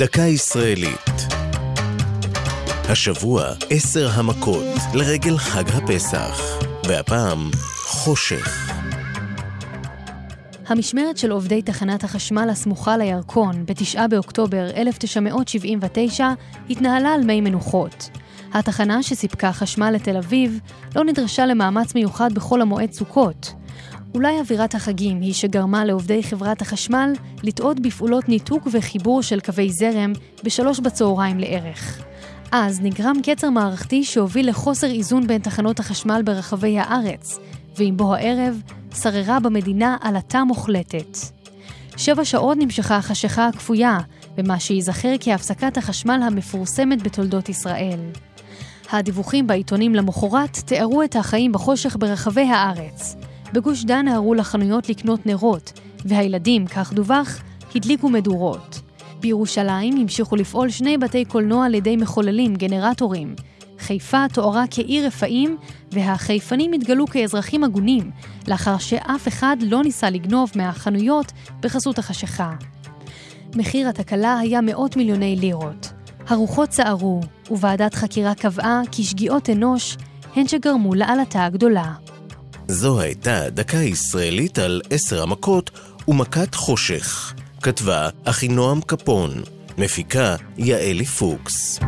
דקה ישראלית. השבוע עשר המכות לרגל חג הפסח, והפעם חושך. המשמרת של עובדי תחנת החשמל הסמוכה לירקון ב-9 באוקטובר 1979 התנהלה על מי מנוחות. התחנה שסיפקה חשמל לתל אביב לא נדרשה למאמץ מיוחד בחול המועד סוכות. אולי אווירת החגים היא שגרמה לעובדי חברת החשמל לטעות בפעולות ניתוק וחיבור של קווי זרם בשלוש בצהריים לערך. אז נגרם קצר מערכתי שהוביל לחוסר איזון בין תחנות החשמל ברחבי הארץ, ועם בוא הערב שררה במדינה עלטה מוחלטת. שבע שעות נמשכה החשיכה הכפויה, במה שייזכר כהפסקת החשמל המפורסמת בתולדות ישראל. הדיווחים בעיתונים למחרת תיארו את החיים בחושך ברחבי הארץ. בגוש דן נהרו לחנויות לקנות נרות, והילדים, כך דווח, הדליקו מדורות. בירושלים המשיכו לפעול שני בתי קולנוע על ידי מחוללים, גנרטורים. חיפה תוארה כעיר רפאים, והחיפנים התגלו כאזרחים הגונים, לאחר שאף אחד לא ניסה לגנוב מהחנויות בחסות החשיכה. מחיר התקלה היה מאות מיליוני לירות. הרוחות סערו, וועדת חקירה קבעה כי שגיאות אנוש הן שגרמו לעלתה הגדולה. זו הייתה דקה ישראלית על עשר המכות ומכת חושך. כתבה אחינועם קפון, מפיקה יעלי פוקס.